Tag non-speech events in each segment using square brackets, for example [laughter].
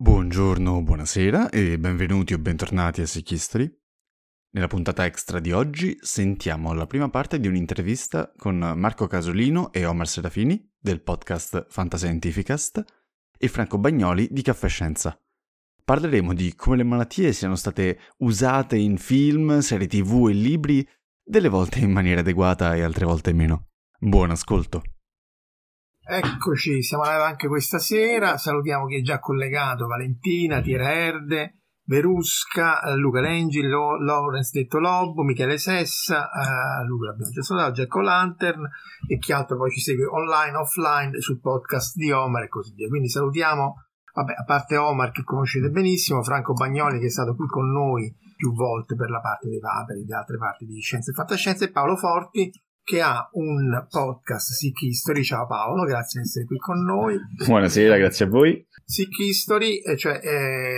Buongiorno, buonasera e benvenuti o bentornati a Sick History. Nella puntata extra di oggi sentiamo la prima parte di un'intervista con Marco Casolino e Omar Serafini del podcast Fantascientificast e Franco Bagnoli di Caffè Scienza. Parleremo di come le malattie siano state usate in film, serie tv e libri, delle volte in maniera adeguata e altre volte meno. Buon ascolto! Eccoci, siamo live anche questa sera. Salutiamo chi è già collegato: Valentina, Tiera Erde, Verusca, Luca Lengi, Lo, Lawrence Detto Lobo, Michele Sessa, uh, Luca l'abbiamo già salutato, Jack Lantern e chi altro poi ci segue online, offline sul podcast di Omar e così via. Quindi salutiamo, vabbè, a parte Omar che conoscete benissimo, Franco Bagnoli che è stato qui con noi più volte per la parte dei paperi, di altre parti di Scienze e Fantascienze e Paolo Forti che ha un podcast Sick History. Ciao Paolo, grazie di essere qui con noi. Buonasera, grazie a voi. Sick History, eh, cioè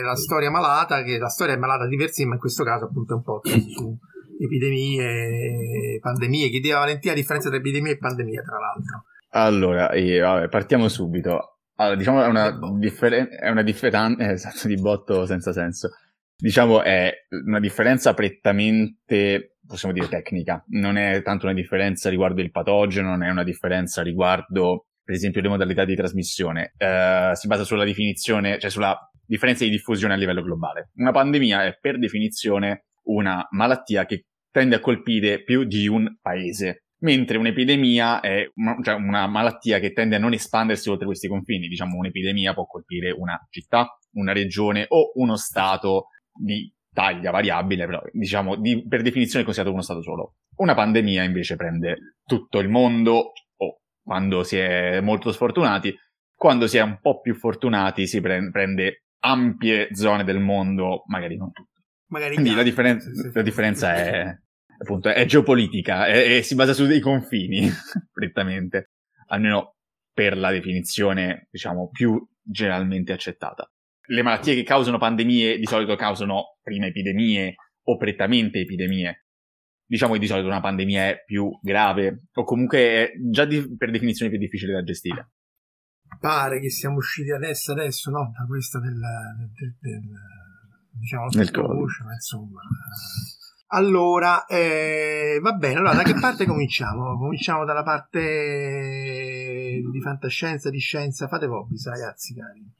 la storia malata, che la storia è malata diversi, ma in questo caso appunto è un podcast su epidemie, pandemie. Chiedeva Valentina la differenza tra epidemia e pandemia, tra l'altro. Allora, io, vabbè, partiamo subito. Allora, diciamo è una, differen- è una differenza, eh, esatto, di botto senza senso. Diciamo è una differenza prettamente possiamo dire tecnica, non è tanto una differenza riguardo il patogeno, non è una differenza riguardo, per esempio, le modalità di trasmissione, uh, si basa sulla definizione, cioè sulla differenza di diffusione a livello globale. Una pandemia è per definizione una malattia che tende a colpire più di un paese, mentre un'epidemia è una, cioè una malattia che tende a non espandersi oltre questi confini. Diciamo, un'epidemia può colpire una città, una regione o uno stato di taglia variabile, però diciamo di, per definizione è considerato uno stato solo. Una pandemia invece prende tutto il mondo, o quando si è molto sfortunati, quando si è un po' più fortunati si pre- prende ampie zone del mondo, magari non tutte. Magari Quindi la, differen- la, differenza è, appunto, è geopolitica e, si basa sui confini, [laughs] prettamente, almeno per la definizione, diciamo, più generalmente accettata le malattie che causano pandemie di solito causano prima epidemie o prettamente epidemie. Diciamo che di solito una pandemia è più grave o comunque è già di, per definizione più difficile da gestire. Pare che siamo usciti adesso, adesso no, da questa del, del, del diciamo del voce, ma insomma. Allora, eh, va bene, allora da che parte cominciamo? Cominciamo dalla parte di fantascienza, di scienza, fate voi, ragazzi cari.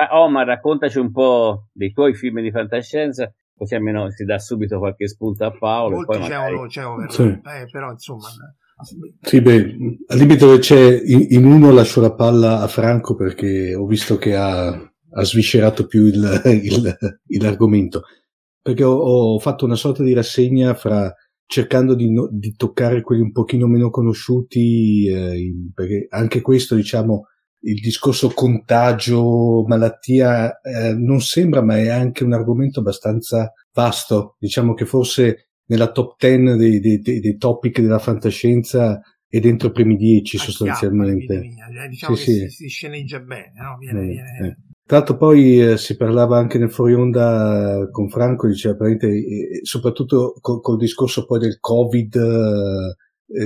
Ah, Omar, raccontaci un po' dei tuoi film di fantascienza, così almeno si dà subito qualche spunto a Paolo. Molti c'è, magari... c'è over, sì. eh, però insomma... Sì, beh, al limite dove c'è in, in, uno lascio la palla a Franco perché ho visto che ha, ha sviscerato più il, il, il l'argomento. Perché ho, ho, fatto una sorta di rassegna fra cercando di, no, di toccare quelli un pochino meno conosciuti, eh, perché anche questo, diciamo, il discorso contagio, malattia eh, non sembra, ma è anche un argomento abbastanza vasto. Diciamo che forse nella top 10 dei, dei, dei, dei topic della fantascienza è dentro i primi 10 sostanzialmente. Eh, diciamo sì, che sì. Si, si, sceneggia bene, no? viene, eh, viene... Eh. Tra l'altro poi eh, si parlava anche nel fuori onda con Franco, diceva eh, soprattutto col, col, discorso poi del Covid, eh,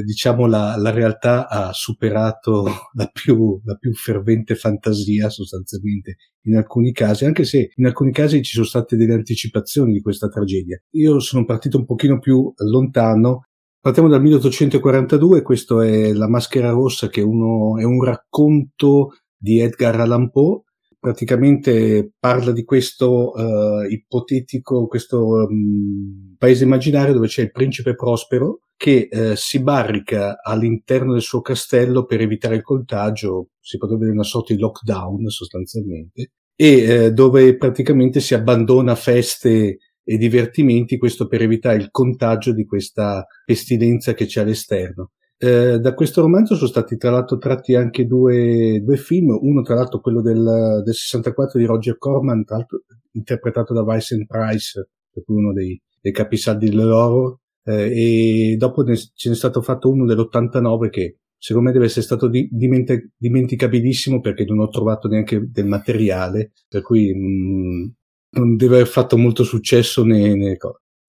diciamo la, la, realtà ha superato la più, la più fervente fantasia sostanzialmente in alcuni casi, anche se in alcuni casi ci sono state delle anticipazioni di questa tragedia. Io sono partito un pochino più lontano Partiamo dal 1842, questo è La maschera rossa che uno, è un racconto di Edgar Allan Poe, praticamente parla di questo uh, ipotetico, questo um, paese immaginario dove c'è il principe Prospero che uh, si barrica all'interno del suo castello per evitare il contagio, si potrebbe dire una sorta di lockdown sostanzialmente, e uh, dove praticamente si abbandona feste e divertimenti, questo per evitare il contagio di questa pestilenza che c'è all'esterno. Eh, da questo romanzo sono stati tra l'altro tratti anche due, due film, uno tra l'altro quello del, del 64 di Roger Corman, tra l'altro interpretato da Vincent Price, uno dei, dei capisaldi dell'horror, eh, e dopo ne, ce n'è stato fatto uno dell'89 che secondo me deve essere stato di, dimenti- dimenticabilissimo perché non ho trovato neanche del materiale, per cui mh, mm, non deve aver fatto molto successo né, né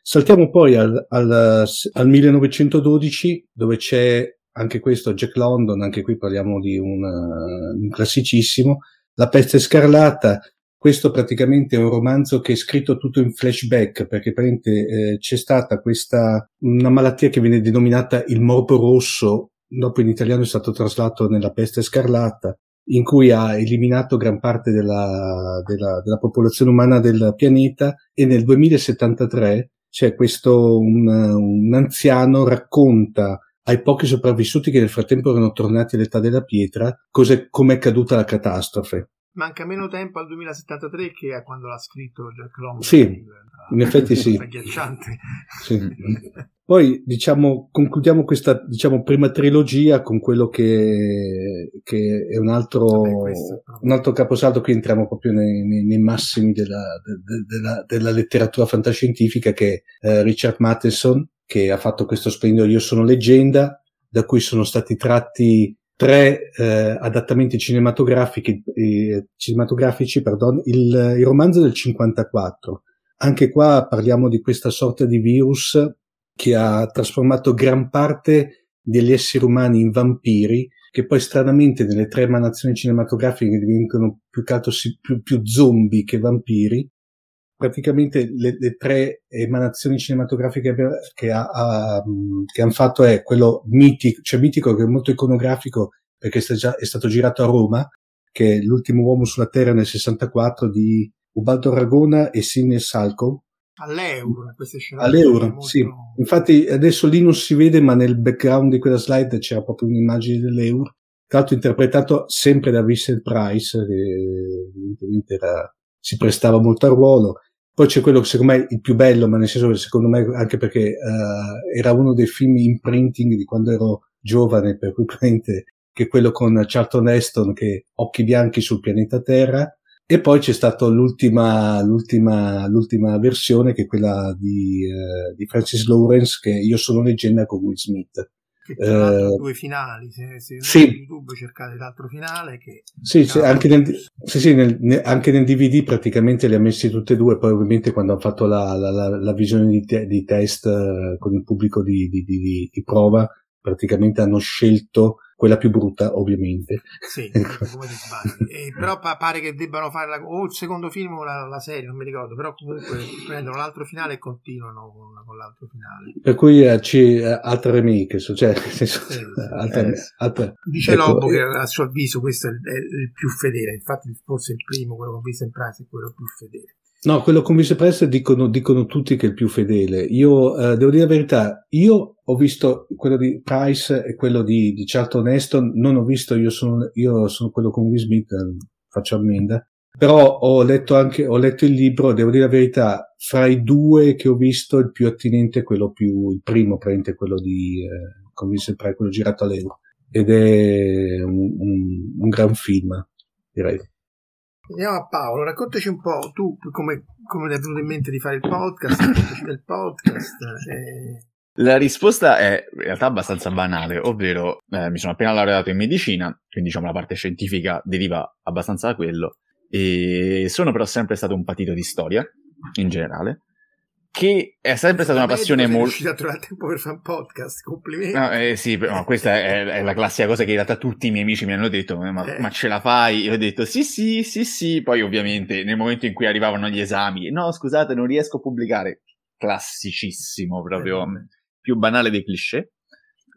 Saltiamo poi al, al, al 1912 dove c'è anche questo Jack London, anche qui parliamo di un, un classicissimo, La peste scarlata, questo praticamente è un romanzo che è scritto tutto in flashback perché eh, c'è stata questa una malattia che viene denominata il morbo rosso, dopo in italiano è stato traslato nella peste scarlatta, in cui ha eliminato gran parte della, della, della popolazione umana del pianeta e nel 2073 c'è questo un, un anziano racconta ai pochi sopravvissuti che nel frattempo erano tornati all'età della pietra come è caduta la catastrofe manca meno tempo al 2073 che a quando l'ha scritto Jack Long. Sì, in effetti sì. Agghiacciante. sì. [laughs] Poi diciamo, concludiamo questa diciamo, prima trilogia con quello che, che è un altro, Vabbè, un altro caposaldo. Qui entriamo proprio nei, nei, nei massimi della, de, della, della, letteratura fantascientifica che è eh, Richard Matheson, che ha fatto questo splendido Io sono leggenda, da cui sono stati tratti tre eh, adattamenti cinematografici, eh, cinematografici pardon, il, il, romanzo del 54. Anche qua parliamo di questa sorta di virus che ha trasformato gran parte degli esseri umani in vampiri, che poi stranamente nelle tre emanazioni cinematografiche diventano più, più, più zombie che vampiri, praticamente le, le, tre emanazioni cinematografiche che, ha, ha, che hanno fatto è quello mitico, cioè mitico che è molto iconografico perché è, già, è stato girato a Roma, che è l'ultimo uomo sulla Terra nel 64 di Ubaldo Ragona e Sidney Salco. All'euro, queste scene. All'euro, molto... sì. Infatti adesso lì non si vede, ma nel background di quella slide c'era proprio un'immagine dell'euro. Tra l'altro interpretato sempre da Vincent Price, che evidentemente era, si prestava molto al ruolo. Poi c'è quello che secondo me è il più bello, ma nel senso che secondo me anche perché uh, era uno dei film imprinting di quando ero giovane, per cui [laughs] che è quello con Charlton Heston che Occhi bianchi sul pianeta Terra. E poi c'è stata l'ultima, l'ultima, l'ultima versione che è quella di, uh, di Francis Lawrence che Io sono leggenda con Will Smith. Che tra uh, due finali, se, se sì. su YouTube cercate l'altro finale che... Sì, sì, anche, nel, sì, sì nel, ne, anche, nel, DVD praticamente li ha messi tutte e due, poi ovviamente quando hanno fatto la, la, la, la visione di, te, di test uh, con il pubblico di, di, di prova, praticamente hanno scelto quella più brutta ovviamente. Sì, [laughs] ecco. come ti sbagli. E, [laughs] però pa- pare che debbano fare la, o il secondo film o la, la, serie, non mi ricordo, però comunque prendono l'altro finale e continuano con, con l'altro finale. Per cui eh, c'è eh, altre remake, cioè [laughs] sì, sì. Altre, eh, altre, Dice ecco, Lobo che a suo avviso questo è il, è il, più fedele, infatti forse il primo, quello con Vincent Price, è quello più fedele. No, quello con viceprezzo dicono, dicono tutti che è il più fedele. Io eh, devo dire la verità, io ho visto quello di Price e quello di, di Charlton Heston, non ho visto, io sono, io sono quello con Will Smith, eh, faccio ammenda. Però ho letto anche, ho letto il libro, devo dire la verità, fra i due che ho visto il più attinente è quello più, il primo praticamente quello di, eh, con Vincent Price, quello girato all'euro. Ed è un, un, un gran film, direi. Andiamo a Paolo, raccontaci un po' tu come, come ti è venuto in mente di fare il podcast, del podcast. E... La risposta è in realtà abbastanza banale, ovvero eh, mi sono appena laureato in medicina, quindi diciamo la parte scientifica deriva abbastanza da quello, e sono però sempre stato un patito di storia, in generale, che è sempre stata una passione molto... riuscito a trovare tempo per fare un podcast, complimenti. No, eh, sì, no, [laughs] questa è, è, la classica cosa che in realtà tutti i miei amici mi hanno detto, ma, eh. ma, ce la fai? Io ho detto sì, sì, sì, sì, poi ovviamente nel momento in cui arrivavano gli esami, no, scusate, non riesco a pubblicare, classicissimo, proprio eh. più banale dei cliché.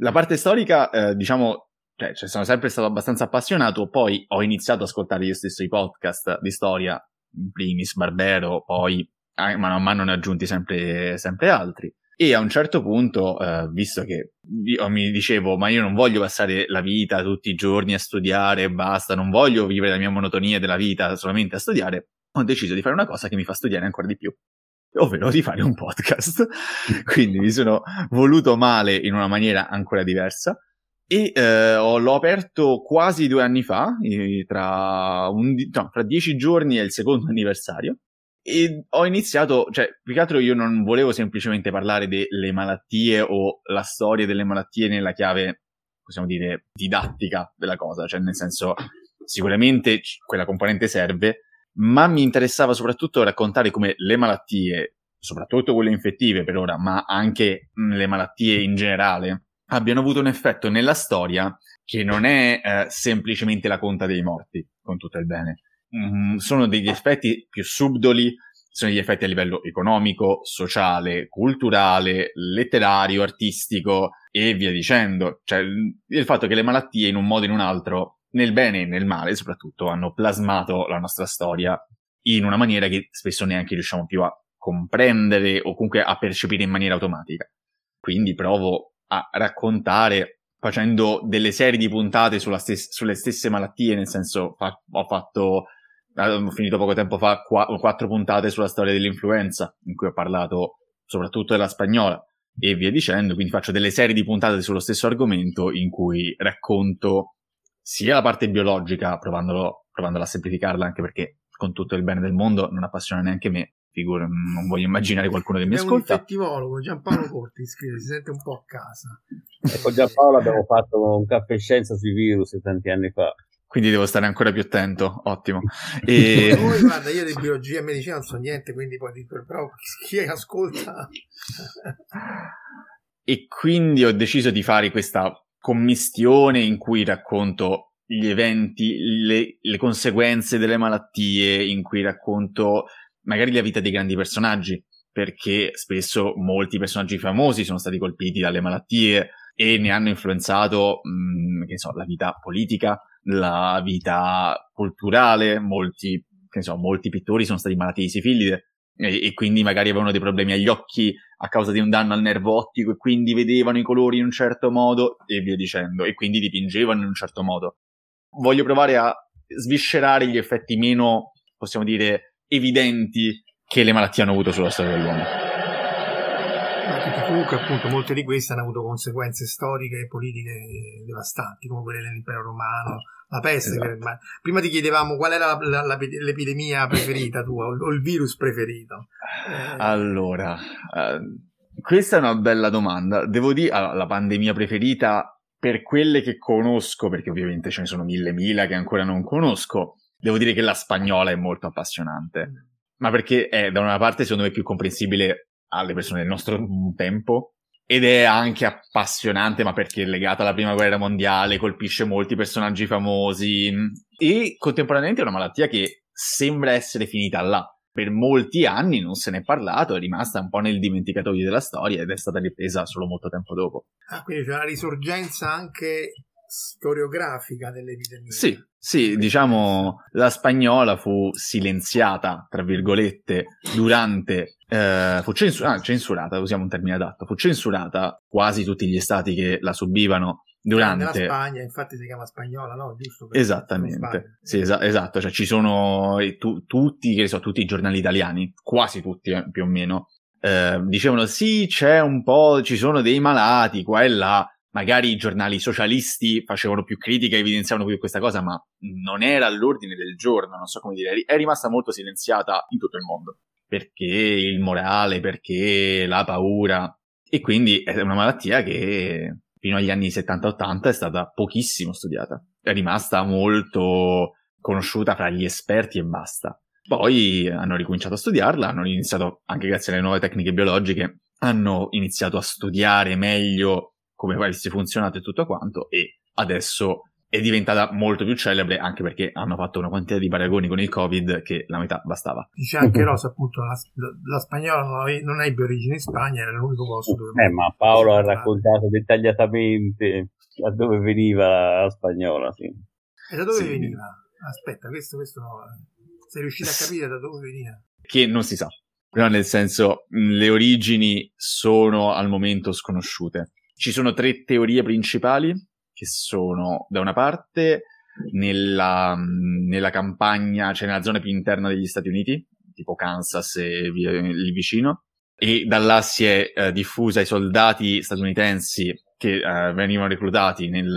La parte storica, eh, diciamo, cioè, cioè, sono sempre stato abbastanza appassionato, poi ho iniziato ad ascoltare io stesso i podcast di storia, in primis Barbero, poi mano a mano ne ho aggiunti sempre, sempre altri. E a un certo punto, eh, visto che io mi dicevo, ma io non voglio passare la vita tutti i giorni a studiare e basta, non voglio vivere la mia monotonia della vita solamente a studiare, ho deciso di fare una cosa che mi fa studiare ancora di più, ovvero di fare un podcast. [laughs] Quindi mi sono voluto male in una maniera ancora diversa e eh, l'ho aperto quasi due anni fa, tra, un, no, tra dieci giorni è il secondo anniversario e ho iniziato, cioè, più che altro io non volevo semplicemente parlare delle malattie o la storia delle malattie nella chiave, possiamo dire, didattica della cosa, cioè nel senso, sicuramente quella componente serve, ma mi interessava soprattutto raccontare come le malattie, soprattutto quelle infettive per ora, ma anche le malattie in generale, abbiano avuto un effetto nella storia che non è eh, semplicemente la conta dei morti, con tutto il bene, mm, sono degli effetti più subdoli, sono degli effetti a livello economico, sociale, culturale, letterario, artistico e via dicendo. Cioè, il fatto che le malattie in un modo o in un altro, nel bene e nel male soprattutto, hanno plasmato la nostra storia in una maniera che spesso neanche riusciamo più a comprendere o comunque a percepire in maniera automatica. Quindi provo a raccontare facendo delle serie di puntate stes- sulle stesse malattie, nel senso fa- ho fatto, ho finito poco tempo fa qu- quattro puntate sulla storia dell'influenza, in cui ho parlato soprattutto della spagnola e via dicendo, quindi faccio delle serie di puntate sullo stesso argomento in cui racconto sia la parte biologica, provandolo, provandolo a semplificarla anche perché con tutto il bene del mondo non appassiona neanche me, figura, non voglio immaginare qualcuno che mi è ascolta. È un infettivologo, Giampaolo Corti scrive, si sente un po' a casa. Con Giampaolo abbiamo fatto un caffè scienza sui virus tanti anni fa. Quindi devo stare ancora più attento, ottimo. [laughs] E... Poi, guarda, io di biologia e medicina non so niente, quindi poi dico, però chi ascolta... e quindi ho deciso di fare questa commistione in cui racconto gli eventi, le, le conseguenze delle malattie, in cui racconto magari la vita dei grandi personaggi, perché spesso molti personaggi famosi sono stati colpiti dalle malattie e ne hanno influenzato, mh, che so, la vita politica, la vita culturale, molti, che so, molti pittori sono stati malati di sifilide e, e, quindi magari avevano dei problemi agli occhi a causa di un danno al nervo ottico e quindi vedevano i colori in un certo modo e via dicendo e quindi dipingevano in un certo modo. Voglio provare a sviscerare gli effetti meno, possiamo dire, evidenti che le malattie hanno avuto sulla storia dell'uomo. Ma comunque appunto molte di queste hanno avuto conseguenze storiche e politiche devastanti, come quelle dell'impero romano, la peste. Esatto. Per, ma prima ti chiedevamo qual era la, la, l'epidemia preferita tua o il virus preferito. Eh... Allora, eh, questa è una bella domanda. Devo dire, allora, la pandemia preferita per quelle che conosco, perché ovviamente ce ne sono mille mila che ancora non conosco, devo dire che la spagnola è molto appassionante. Ma perché è da una parte secondo me più comprensibile alle persone del nostro tempo ed è anche appassionante, ma perché è legata alla prima guerra mondiale, colpisce molti personaggi famosi e contemporaneamente è una malattia che sembra essere finita là. Per molti anni non se ne è parlato, è rimasta un po' nel dimenticatoio della storia ed è stata ripresa solo molto tempo dopo. Ah, quindi c'è una risorgenza anche storiografica dell'epidemia. Sì, sì, diciamo la spagnola fu silenziata, tra virgolette, durante, eh, fu censur- ah, censurata, usiamo un termine adatto, fu censurata quasi tutti gli stati che la subivano durante... Nella Spagna, infatti si chiama spagnola, no? Giusto? Esattamente, sì, es- esatto, cioè ci sono tu- tutti, che so, tutti i giornali italiani, quasi tutti eh, più o meno, eh, dicevano sì, c'è un po', ci sono dei malati qua e là, magari i giornali socialisti facevano più critica, evidenziavano più questa cosa, ma non era all'ordine del giorno, non so come dire, è rimasta molto silenziata in tutto il mondo, perché il morale, perché la paura, e quindi è una malattia che fino agli anni 70-80 è stata pochissimo studiata, è rimasta molto conosciuta fra gli esperti e basta. Poi hanno ricominciato a studiarla, hanno iniziato, anche grazie alle nuove tecniche biologiche, hanno iniziato a studiare meglio come avesse funzionato e tutto quanto, e adesso è diventata molto più celebre anche perché hanno fatto una quantità di paragoni con il Covid che la metà bastava. Dice anche Rosa, appunto, la, la spagnola non ebbe origine in Spagna, era l'unico posto dove... Eh, ma Paolo ha raccontato dettagliatamente da dove veniva la spagnola, sì. E da dove sì. veniva? Aspetta, questo, questo no. Sei riuscito a capire da dove veniva? Che non si sa. Però nel senso, le origini sono al momento sconosciute. Ci sono tre teorie principali, che sono da una parte nella, nella campagna, cioè nella zona più interna degli Stati Uniti, tipo Kansas e lì vicino, e da là si è uh, diffusa ai soldati statunitensi che uh, venivano reclutati nel,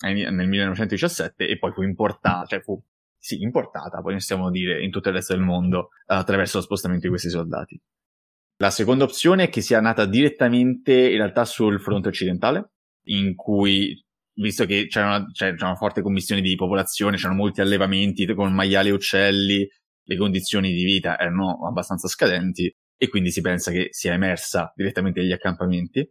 nel 1917 e poi fu importata, cioè fu sì, importata, poi possiamo dire, in tutto il resto del mondo attraverso lo spostamento di questi soldati. La seconda opzione è che sia nata direttamente in realtà sul fronte occidentale, in cui, visto che c'era una, c'era una forte commissione di popolazione, c'erano molti allevamenti con maiali e uccelli, le condizioni di vita erano abbastanza scadenti e quindi si pensa che sia emersa direttamente dagli accampamenti.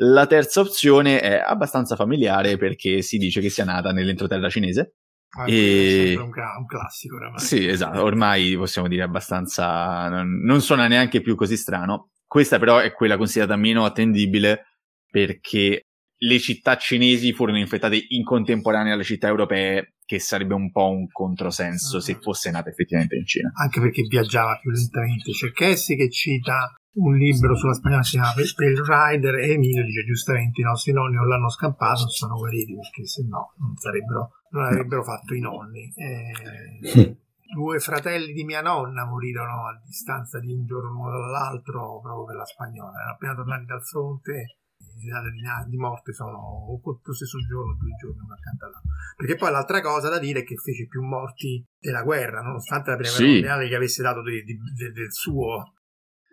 La terza opzione è abbastanza familiare perché si dice che sia nata nell'entroterra cinese, Ah, e... È un, un classico oramai. Sì, esatto, ormai possiamo dire abbastanza... Non, non suona neanche più così strano. Questa però è quella considerata meno attendibile perché le città cinesi furono infettate in contemporanea alle città europee, che sarebbe un po' un controsenso uh-huh. se fosse nata effettivamente in Cina. Anche perché viaggiava più lentamente. C'è Cassie che cita un libro sulla spagnola si chiama Pale Rider e Emilio dice giustamente i nostri nonni non l'hanno scampato, non sono guariti perché se no non, sarebbero, non avrebbero fatto i nonni. Eh, [laughs] due fratelli di mia nonna morirono a distanza di un giorno dall'altro proprio per la spagnola. Erano appena tornati dal fronte le date di, di, morte sono lo stesso giorno, due giorni uno accanto all'altro. Perché poi l'altra cosa da dire è che fece più morti della guerra, nonostante la prima guerra mondiale che avesse dato di, di, del suo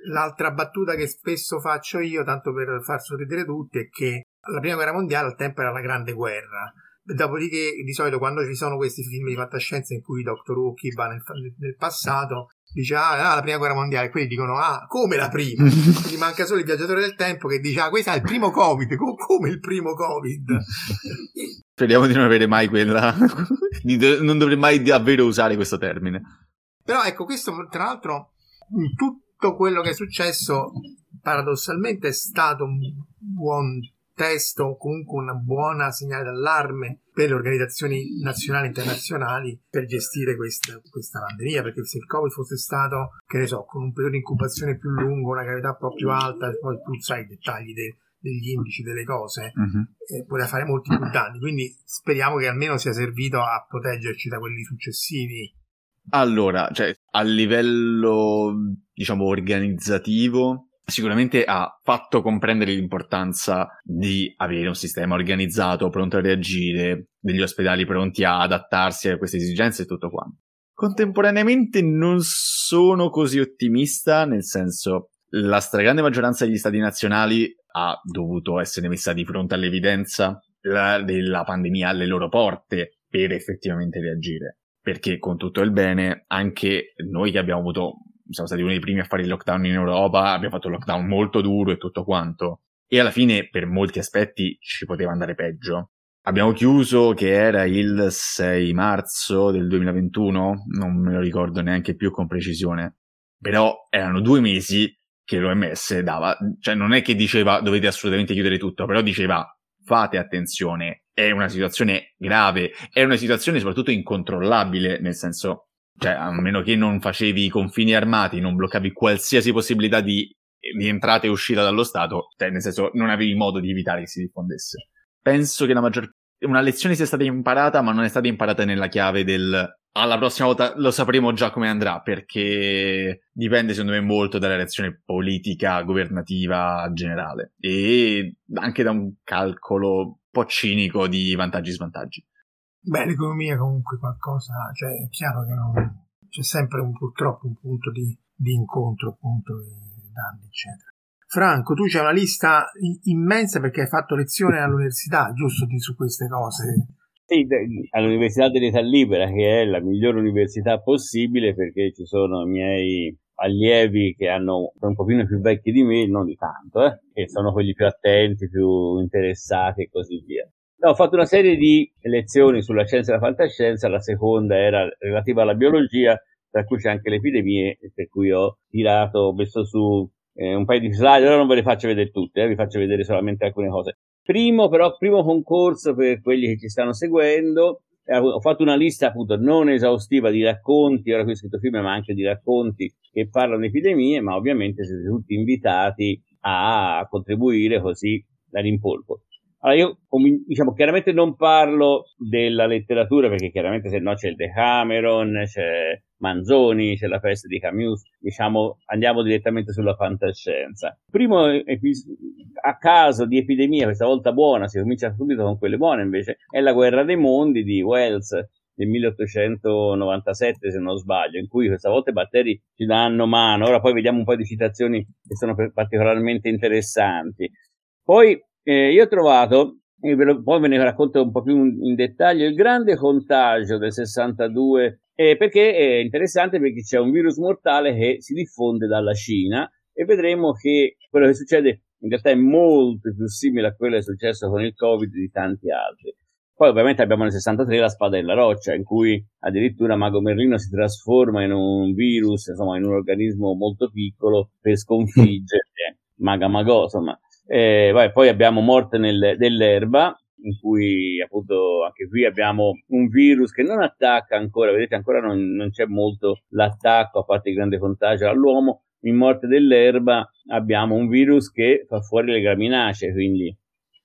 L'altra battuta che spesso faccio io, tanto per far sorridere tutti, è che la prima guerra mondiale al tempo era la grande guerra. Dopodiché, di solito, quando ci sono questi film di fantascienza in cui Doctor Who va nel, nel passato, dice ah, ah, la prima guerra mondiale, quelli dicono ah, come la prima? [laughs] Quindi manca solo il viaggiatore del tempo che dice ah, questo è il primo Covid, come, il primo Covid? [laughs] Speriamo di non avere mai quella, [laughs] non dovrei mai davvero usare questo termine. Però ecco, questo tra l'altro tutto quello che è successo paradossalmente è stato un buon testo o comunque una buona segnale d'allarme per le organizzazioni nazionali e internazionali per gestire questa, questa pandemia perché se il covid fosse stato che ne so con un periodo di incubazione più lungo una gravità un po' più alta poi tu sai i dettagli de, degli indici delle cose uh-huh. eh, poteva fare molti più danni quindi speriamo che almeno sia servito a proteggerci da quelli successivi allora, cioè, a livello, diciamo, organizzativo, sicuramente ha fatto comprendere l'importanza di avere un sistema organizzato, pronto a reagire, degli ospedali pronti a adattarsi a queste esigenze e tutto quanto. Contemporaneamente non sono così ottimista, nel senso, la stragrande maggioranza degli stati nazionali ha dovuto essere messa di fronte all'evidenza della pandemia alle loro porte per effettivamente reagire perché con tutto il bene, anche noi che abbiamo avuto, siamo stati uno dei primi a fare il lockdown in Europa, abbiamo fatto un lockdown molto duro e tutto quanto, e alla fine per molti aspetti ci poteva andare peggio. Abbiamo chiuso che era il 6 marzo del 2021, non me lo ricordo neanche più con precisione, però erano due mesi che l'OMS dava, cioè non è che diceva dovete assolutamente chiudere tutto, però diceva fate attenzione, è una situazione grave, è una situazione soprattutto incontrollabile, nel senso, cioè, a meno che non facevi i confini armati, non bloccavi qualsiasi possibilità di, di entrata e uscita dallo Stato, cioè, nel senso, non avevi modo di evitare che si diffondesse. Penso che la maggior una lezione sia stata imparata, ma non è stata imparata nella chiave del alla prossima volta lo sapremo già come andrà, perché dipende secondo me molto dalla reazione politica governativa generale e anche da un calcolo po' cinico di vantaggi e svantaggi. Beh, l'economia comunque qualcosa, cioè è chiaro che non, c'è sempre un, purtroppo un punto di, di incontro, appunto, di danni, eccetera. Franco, tu c'hai una lista immensa perché hai fatto lezione all'università, giusto, di, su queste cose? Sì, all'Università dell'Età Libera, che è la migliore università possibile perché ci sono i miei allievi che hanno, sono un pochino più vecchi di me, non di tanto, eh, che sono quelli più attenti, più interessati e così via. No, ho fatto una serie di lezioni sulla scienza e la fantascienza, la seconda era relativa alla biologia, tra cui c'è anche le epidemie, per cui ho tirato, ho messo su eh, un paio di slide, ora non ve le faccio vedere tutte, eh, vi faccio vedere solamente alcune cose. Primo, però, primo concorso per quelli che ci stanno seguendo, ho fatto una lista appunto non esaustiva di racconti, ora qui ho scritto film, ma anche di racconti che parlano di epidemie, ma ovviamente siete tutti invitati a contribuire così da rimpolpo. Allora io diciamo chiaramente non parlo della letteratura perché chiaramente se no c'è il Decameron, c'è Manzoni, c'è la festa di Camus, diciamo andiamo direttamente sulla fantascienza. Primo a caso di epidemia, questa volta buona, si comincia subito con quelle buone invece, è la guerra dei mondi di Wells del 1897 se non sbaglio, in cui questa volta i batteri ci danno mano. Ora poi vediamo un po' di citazioni che sono particolarmente interessanti. Poi eh, io ho trovato, lo, poi ve ne racconto un po' più in, dettaglio, il grande contagio del 62, eh, perché è interessante perché c'è un virus mortale che si diffonde dalla Cina e vedremo che quello che succede in realtà è molto più simile a quello che è successo con il Covid di tanti altri. Poi ovviamente abbiamo nel 63 la spada della roccia, in cui addirittura Mago Merlino si trasforma in un virus, insomma in un organismo molto piccolo per sconfiggere Maga Magò, insomma. E, vai, poi abbiamo Morte nel, dell'erba, in cui appunto anche qui abbiamo un virus che non attacca ancora, vedete ancora non, non c'è molto l'attacco a parte il grande contagio all'uomo, in morte dell'erba abbiamo un virus che fa fuori le graminacee, quindi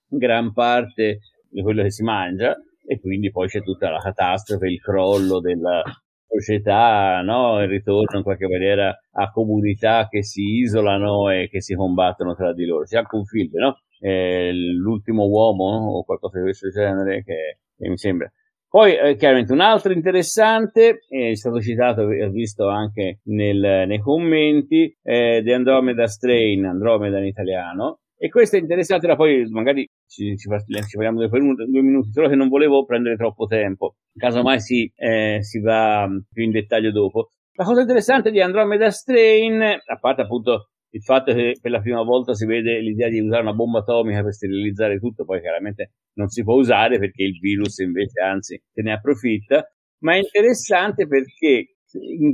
gran parte di quello che si mangia e quindi poi c'è tutta la catastrofe, il crollo della società, no? il ritorno in qualche maniera a comunità che si isolano e che si combattono tra di loro. C'è anche un film, no? Eh, l'ultimo uomo o qualcosa di questo genere che, che mi sembra. Poi, eh, chiaramente, un altro interessante, eh, è stato citato, ho visto anche nel, nei commenti, eh, The Andromeda Strain, Andromeda in italiano, e questo è interessante, poi magari ci, ci, ci parliamo due, due, minuti, solo che non volevo prendere troppo tempo, casomai si, eh, si va più in dettaglio dopo. La cosa interessante di Andromeda Strain, a parte appunto il fatto che per la prima volta si vede l'idea di usare una bomba atomica per sterilizzare tutto, poi chiaramente non si può usare perché il virus invece anzi se ne approfitta, ma è interessante perché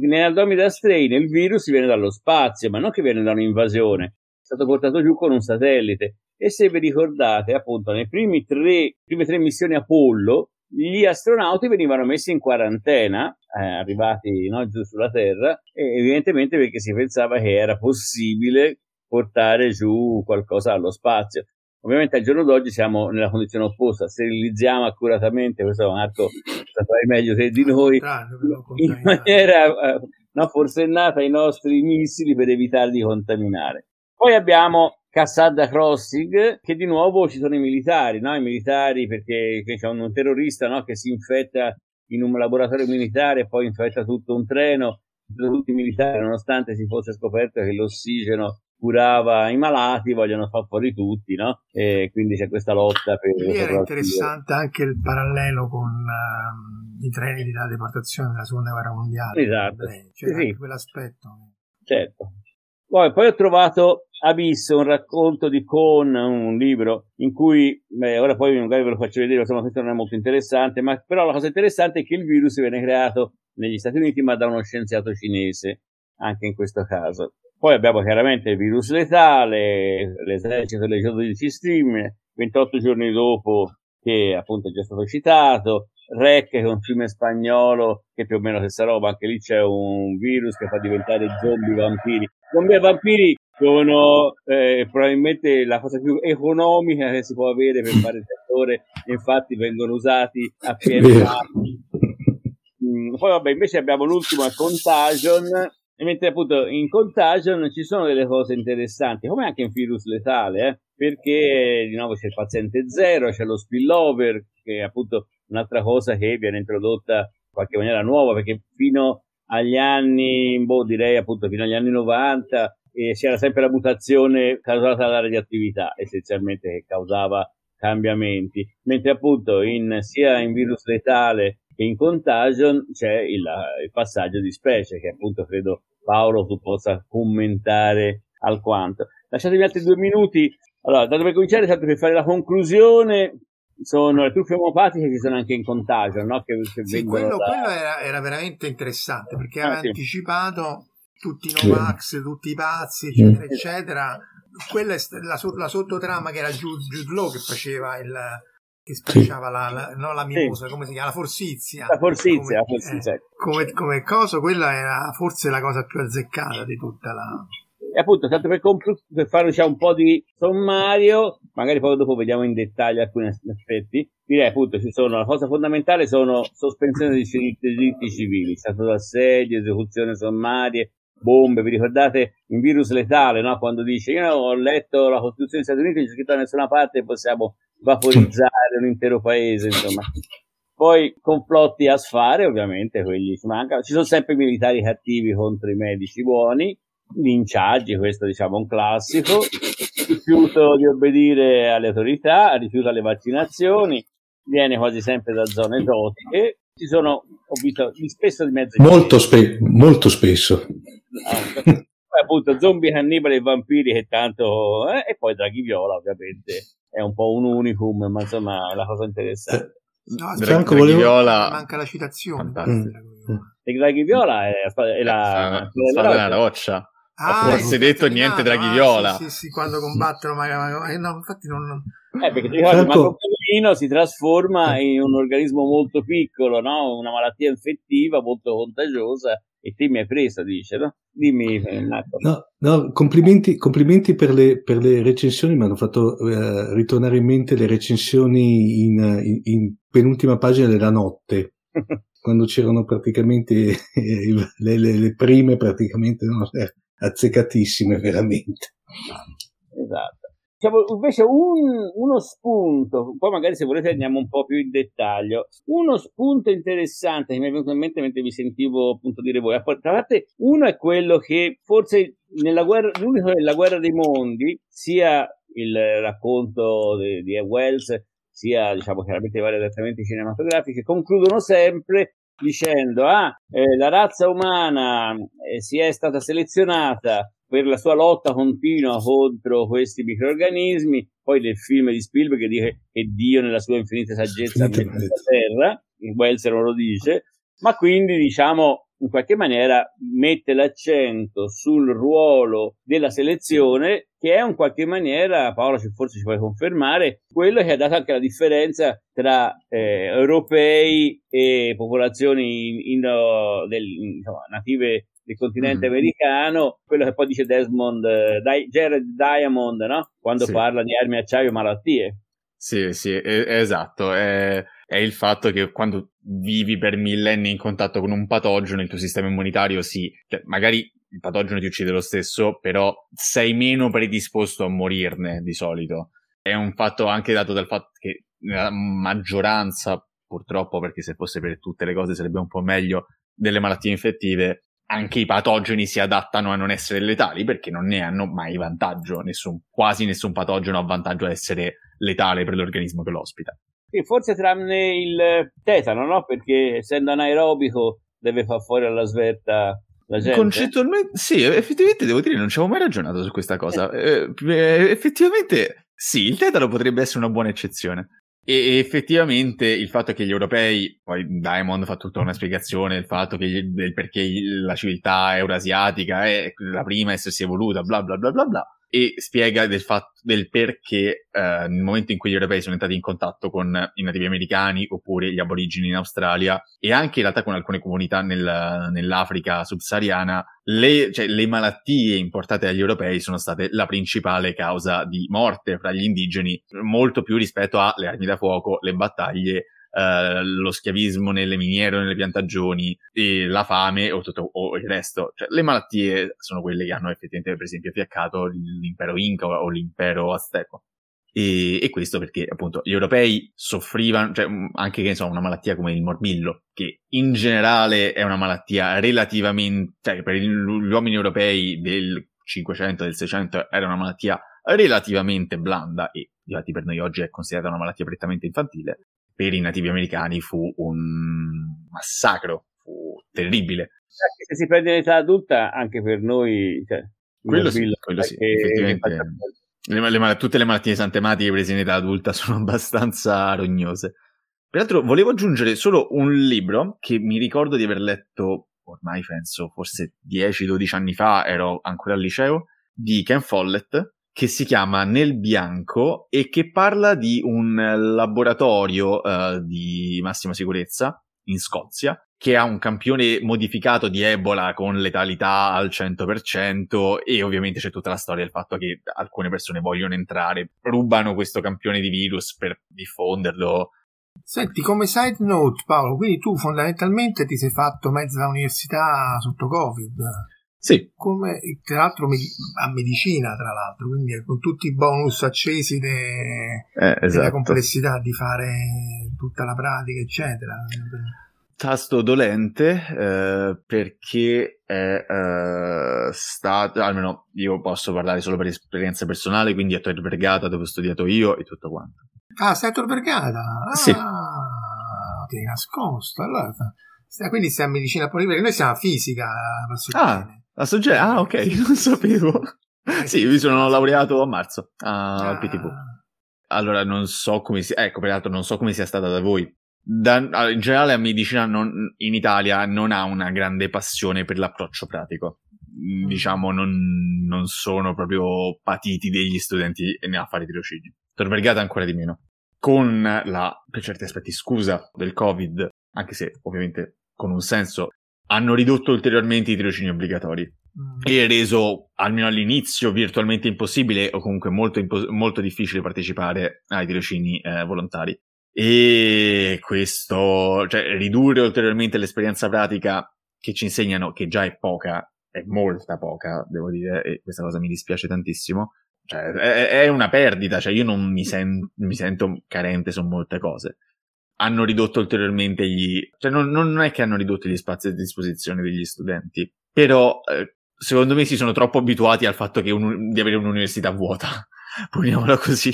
nell'Andromeda Strain il virus viene dallo spazio, ma non che viene da un'invasione, è stato portato giù con un satellite. E se vi ricordate, appunto, nelle prime tre, prime tre missioni Apollo, gli astronauti venivano messi in quarantena, eh, arrivati no, giù sulla Terra, evidentemente perché si pensava che era possibile portare giù qualcosa allo spazio. Ovviamente al giorno d'oggi siamo nella condizione opposta, sterilizziamo accuratamente, questo Marco saprai meglio che di noi, in maniera eh, no, forsennata i nostri missili per evitare di contaminare. Poi abbiamo Cassadda Crossing, che di nuovo ci sono i militari, no? I militari perché c'è un, terrorista no? che si infetta in un laboratorio militare e poi infetta tutto un treno, tutti i militari, nonostante si fosse scoperto che l'ossigeno curava i malati, vogliono far fuori tutti, no? E quindi c'è questa lotta per... Lì era interessante anche il parallelo con uh, i treni della deportazione della seconda guerra mondiale. Esatto. C'era sì, sì. quell'aspetto. Certo. Poi, poi ho trovato Abisso, un racconto di Cohn, un libro in cui, beh, ora poi magari ve lo faccio vedere, insomma questo non è molto interessante, ma però la cosa interessante è che il virus viene creato negli Stati Uniti ma da uno scienziato cinese, anche in questo caso. Poi abbiamo chiaramente il virus letale, l'esercito delle 12 stime, 28 giorni dopo che appunto è già stato citato, Rec, che è un film spagnolo che più o meno stessa roba, anche lì c'è un virus che fa diventare zombie vampiri. Zombie vampiri sono eh, probabilmente la cosa più economica che si può avere per fare il settore, infatti vengono usati a pieno mm, Poi vabbè, invece abbiamo l'ultimo a Contagion, e mentre appunto in Contagion ci sono delle cose interessanti, come anche in Virus Letale, eh? perché di nuovo c'è il paziente zero, c'è lo spillover, che è appunto un'altra cosa che viene introdotta in qualche maniera nuova, perché fino agli anni, boh, direi appunto fino agli anni 90, e c'era sempre la mutazione causata dalla radioattività, essenzialmente che causava cambiamenti, mentre appunto in, sia in virus letale che in contagion c'è il, il, passaggio di specie che appunto credo Paolo tu possa commentare alquanto. Lasciatemi altri due minuti. Allora, da dove cominciare, tanto per fare la conclusione, sono le truffe omopatiche che sono anche in contagio, no? Che, che sì, quello, da... quello era, era, veramente interessante perché ah, aveva sì. anticipato tutti i Novax, tutti i pazzi, eccetera, mm. eccetera. Quella è la, la sottotrama che era Jude, Jude Law che faceva il che spacciava la, la, no, la mimosa, sì. come si chiama? La forsizia. La forsizia, come, la forsizia. Eh, come, come cosa, quella era forse la cosa più azzeccata di tutta la... E appunto, tanto per, compl- per fare diciamo, un po' di sommario, magari poi dopo vediamo in dettaglio alcuni aspetti, direi appunto ci sono, la cosa fondamentale sono sospensione dei diritti civili, stato d'assedio, esecuzione sommarie, bombe, vi ricordate in virus letale, no? quando dice io ho letto la Costituzione degli Stati Uniti, non c'è scritto da nessuna parte possiamo vaporizzare un intero paese, insomma. Poi complotti a sfare, ovviamente, quelli ci mancano. Ci sono sempre militari cattivi contro i medici buoni, linciaggi, questo diciamo è un classico, rifiuto di obbedire alle autorità, rifiuto alle vaccinazioni, viene quasi sempre da zone esotiche, ci sono, ho visto, spesso di mezzo. Molto, spe- molto spesso. Ah, poi appunto zombie, cannibali e vampiri che tanto... Eh, e poi Draghi Viola ovviamente è un po' un unicum, ma insomma è una cosa interessante. No, Dra- Franco, Draghi volevo- Viola, manca la citazione. Eh, E Draghi Viola è, è la... Eh, spada nella roccia. Ah, forse detto niente Draghi Draghi Viola. Sì, sì, sì, quando combattono magari... eh, no, infatti non... non- Eh, perché ti ricordi, Franco- Marco Pallino si trasforma in un organismo molto piccolo, no? Una malattia infettiva molto contagiosa e te mi hai preso, dice, no? Dimmi, eh, Marco. No, no, complimenti, complimenti per, le, per le recensioni, mi hanno fatto eh, ritornare in mente le recensioni in, in- in penultima pagina della notte, [laughs] quando c'erano praticamente [laughs] eh, le, le- le prime, praticamente no, eh, [laughs] azzeccatissime veramente. Esatto. Diciamo, invece un- uno spunto, poi magari se volete andiamo un po' più in dettaglio, uno spunto interessante che mi è venuto in mente mentre vi sentivo appunto dire voi, tra parte uno è quello che forse nella guerra, l'unico della guerra dei mondi, sia il racconto di, di Wells, sia diciamo chiaramente i vari adattamenti cinematografici, concludono sempre dicendo ah, eh, la razza umana eh, si è stata selezionata per la sua lotta continua contro questi microorganismi, poi nel film di Spielberg che dice che Dio nella sua infinita saggezza ha messo la terra, in Wells non lo dice, ma quindi diciamo in qualche maniera mette l'accento sul ruolo della selezione che è in qualche maniera, Paolo ci- forse ci puoi confermare, quello che ha dato anche la differenza tra eh, europei e popolazioni in- indo- del- insomma, native del continente Mhm. americano, quello che poi dice Desmond, eh, Di- Jared Diamond, no? quando Sì. parla di armi, acciaio e malattie. Sì, sì, è- esatto. È, è il fatto che quando vivi per millenni in contatto con un patogeno, il tuo sistema immunitario sì, cioè, magari il patogeno ti uccide lo stesso, però sei meno predisposto a morirne di solito. È un fatto anche dato dal fatto che nella maggioranza, purtroppo, perché se fosse per tutte le cose sarebbe un po' meglio, delle malattie infettive, anche i patogeni si adattano a non essere letali perché non ne hanno mai vantaggio. Nessun, quasi nessun patogeno ha vantaggio a essere letale per l'organismo che lo ospita. Sì, forse tranne il tetano, no? Perché essendo anaerobico deve far fuori alla svelta la gente. Concettualmente, sì, effettivamente devo dire, non ci avevo mai ragionato su questa cosa. Eh, eh, effettivamente, sì, il tetano potrebbe essere una buona eccezione. E effettivamente il fatto che gli europei, poi Diamond fa tutta una spiegazione del fatto che del perché la civiltà eurasiatica è la prima a essersi evoluta, bla bla bla bla bla, e spiega del fatto del perché eh, nel momento in cui gli europei sono entrati in contatto con i nativi americani oppure gli aborigeni in Australia e anche in realtà con alcune comunità nel- nell'Africa subsahariana, le, cioè, le malattie importate dagli europei sono state la principale causa di morte fra gli indigeni, molto più rispetto alle armi da fuoco, le battaglie, eh, lo schiavismo nelle miniere o nelle piantagioni, e la fame o, tutto, o il resto. Cioè, le malattie sono quelle che hanno effettivamente, per esempio, fiaccato l'impero Inca o l'impero Azteco. E, e questo perché appunto gli europei soffrivano, cioè mh, anche che so, una malattia come il morbillo, che in generale è una malattia relativamente, cioè per gli uomini europei del 500, del 600 era una malattia relativamente blanda e infatti per noi oggi è considerata una malattia prettamente infantile, per i nativi americani fu un massacro, fu terribile. Se si prende l'età adulta, anche per noi, cioè, Quello sì, quello sì, effettivamente. Le- le tutte le malattie santematiche prese in età adulta [laughs] sono abbastanza rognose. Peraltro, volevo aggiungere solo un libro che mi ricordo di aver letto ormai penso forse 10-12 anni fa, ero ancora al liceo, di Ken Follett, che si chiama Nel Bianco e che parla di un laboratorio eh, di massima sicurezza in Scozia che ha un campione modificato di Ebola con letalità al 100% e ovviamente c'è tutta la storia del fatto che alcune persone vogliono entrare, rubano questo campione di virus per diffonderlo. Senti, come side note, Paolo, quindi tu fondamentalmente ti sei fatto mezza università sotto Covid, Sì, come tra l'altro a medicina, tra l'altro, quindi con tutti i bonus accesi de- eh, della esatto. complessità di fare tutta la pratica, eccetera. Tasto dolente eh, perché è eh, stato, almeno io posso parlare solo per esperienza personale, quindi a Tor Vergata dove ho studiato io e tutto quanto. Ah, sei a Tor Vergata? Ah, Sì. ti nascosto. Allora, quindi sei a medicina polimetrica, noi siamo a fisica. a Passoggene. Ah, a Sogge- ah ok, [laughs] non sapevo. Sì, mi sono laureato a marzo al Ah, PTV. Allora non so come sia, ecco peraltro non so come sia stata da voi, da, in generale la medicina non, in Italia non ha una grande passione per l'approccio pratico. Mm, diciamo, non, non sono proprio patiti degli studenti a fare tirocinio. Tor Vergata ancora di meno. Con la, per certi aspetti, scusa del Covid, anche se ovviamente con un senso, hanno ridotto ulteriormente i tirocini obbligatori mm. e reso, almeno all'inizio, virtualmente impossibile o comunque molto, impo- molto difficile partecipare ai tirocini eh, volontari. E questo, cioè ridurre ulteriormente l'esperienza pratica che ci insegnano, che già è poca, è molta poca, devo dire, e questa cosa mi dispiace tantissimo. Cioè, è, è una perdita, cioè io non mi, sen- mi sento carente su molte cose hanno ridotto ulteriormente gli... cioè non, non, è che hanno ridotto gli spazi a disposizione degli studenti, però eh, secondo me si sono troppo abituati al fatto un, di avere un'università vuota, [laughs] poniamola così.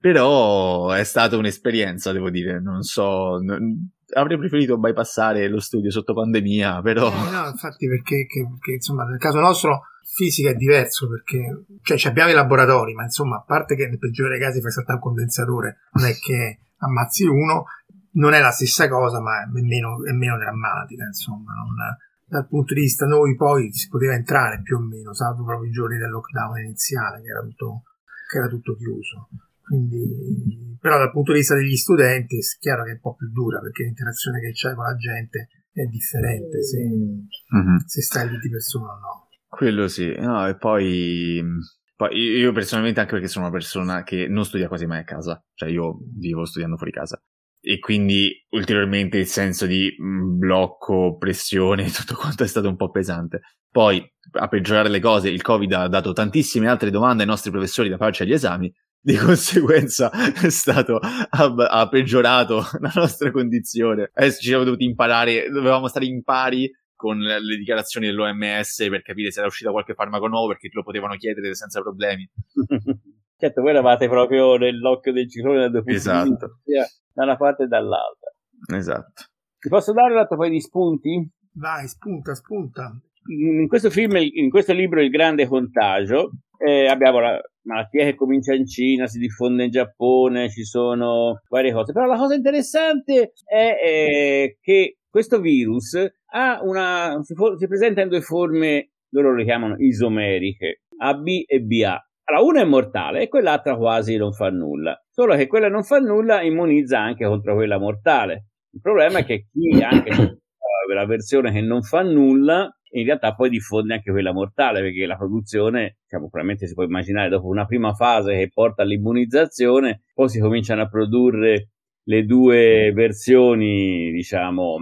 Però è stata un'esperienza, devo dire, non so, non, avrei preferito bypassare lo studio sotto pandemia, però... Eh, no, infatti perché, che, che, insomma, nel caso nostro fisica è diverso perché cioè, abbiamo i laboratori, ma insomma, a parte che nel peggiore dei casi fai saltare un condensatore, non è che ammazzi uno, non è la stessa cosa, ma è meno, è meno drammatica, insomma. Non, dal punto di vista noi poi si poteva entrare più o meno, salvo proprio i giorni del lockdown iniziale, che era tutto, che era tutto chiuso. Quindi, però dal punto di vista degli studenti è chiaro che è un po' più dura perché l'interazione che c'è con la gente è differente se, mm-hmm. se stai lì di persona o no. Quello sì, no, e poi, poi io personalmente anche perché sono una persona che non studia quasi mai a casa, cioè io vivo studiando fuori casa e quindi ulteriormente il senso di mm, blocco, pressione, [laughs] tutto quanto è stato un po' pesante. Poi, a peggiorare le cose, il Covid ha dato tantissime altre domande ai nostri professori da farci agli esami, di [laughs] conseguenza è stato, ha, ha peggiorato [laughs] la nostra condizione. Adesso ci siamo dovuti imparare, dovevamo stare in pari con le dichiarazioni dell'OMS per capire se era uscito qualche farmaco nuovo perché lo potevano chiedere senza problemi. certo, voi eravate proprio nell'occhio del punti esatto. vista da una parte e dall'altra. Esatto. Ti posso dare un altro paio di spunti? Vai, spunta, spunta. In questo film, in questo libro Il grande contagio, eh, abbiamo la malattia che comincia in Cina, si diffonde in Giappone, ci sono varie cose. Però la cosa interessante è eh, che questo virus ha una, si, for- si presenta in due forme, loro le chiamano isomeriche, AB e BA. Allora, una è mortale e quell'altra quasi non fa nulla. Solo che quella non fa nulla immunizza anche contro quella mortale. Il problema è che chi anche la versione che non fa nulla, in realtà poi diffonde anche quella mortale, perché la produzione, diciamo, probabilmente si può immaginare dopo una prima fase che porta all'immunizzazione, poi si cominciano a produrre le due versioni, diciamo,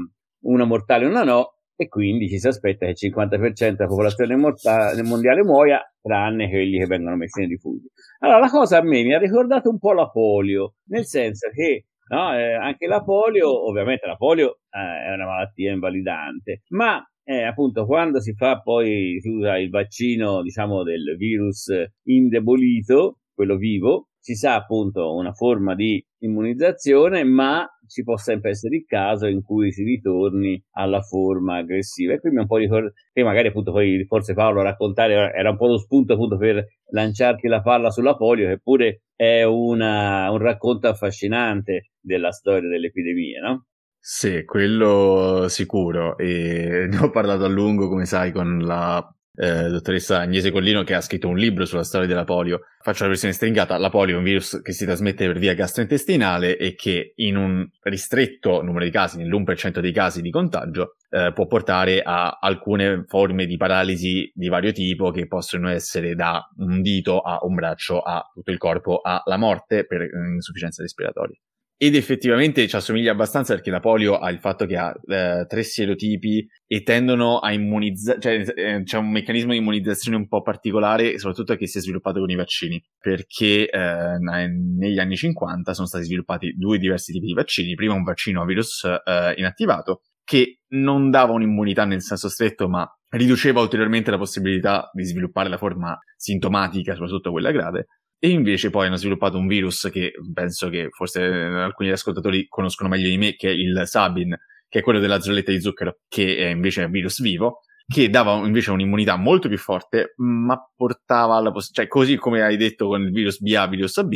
una mortale e una no, e quindi ci si aspetta che il 50% della popolazione mortale, mondiale muoia, tranne quelli che vengono messi in rifugio. Allora, la cosa a me mi ha ricordato un po' la polio, nel senso che no, eh, anche la polio, ovviamente la polio eh, è una malattia invalidante, ma eh, appunto quando si fa poi, si usa il vaccino, diciamo, del virus indebolito, quello vivo, si sa appunto una forma di immunizzazione, ma ci può sempre essere il caso in cui si ritorni alla forma aggressiva. E qui mi un po' ricordo che magari appunto poi forse Paolo raccontare era un po' lo spunto appunto per lanciarti la palla sulla polio, che pure è una, un racconto affascinante della storia dell'epidemia, no? Sì, quello sicuro. E [laughs] ne ho parlato a lungo, come sai, con la eh, dottoressa Agnese Collino che ha scritto un libro sulla storia della polio. Faccio la versione stringata. La polio è un virus che si trasmette per via gastrointestinale e che in un ristretto numero di casi, nell'1% dei casi di contagio, eh, può portare a alcune forme di paralisi di vario tipo che possono essere da un dito a un braccio a tutto il corpo alla morte per insufficienza respiratoria. Ed effettivamente ci assomiglia abbastanza perché la polio ha il fatto che ha eh, tre serotipi e tendono a immunizzare, cioè eh, c'è un meccanismo di immunizzazione un po' particolare, soprattutto che si è sviluppato con i vaccini, perché eh, negli anni 50 sono stati sviluppati due diversi tipi di vaccini, prima un vaccino a virus eh, inattivato che non dava un'immunità nel senso stretto, ma riduceva ulteriormente la possibilità di sviluppare la forma sintomatica, soprattutto quella grave, e invece poi hanno sviluppato un virus che penso che forse alcuni ascoltatori conoscono meglio di me, che è il Sabin, che è quello della zolletta di zucchero, che è invece un virus vivo, che dava invece un'immunità molto più forte, ma portava alla possibilità, cioè così come hai detto con il virus BA, virus AB,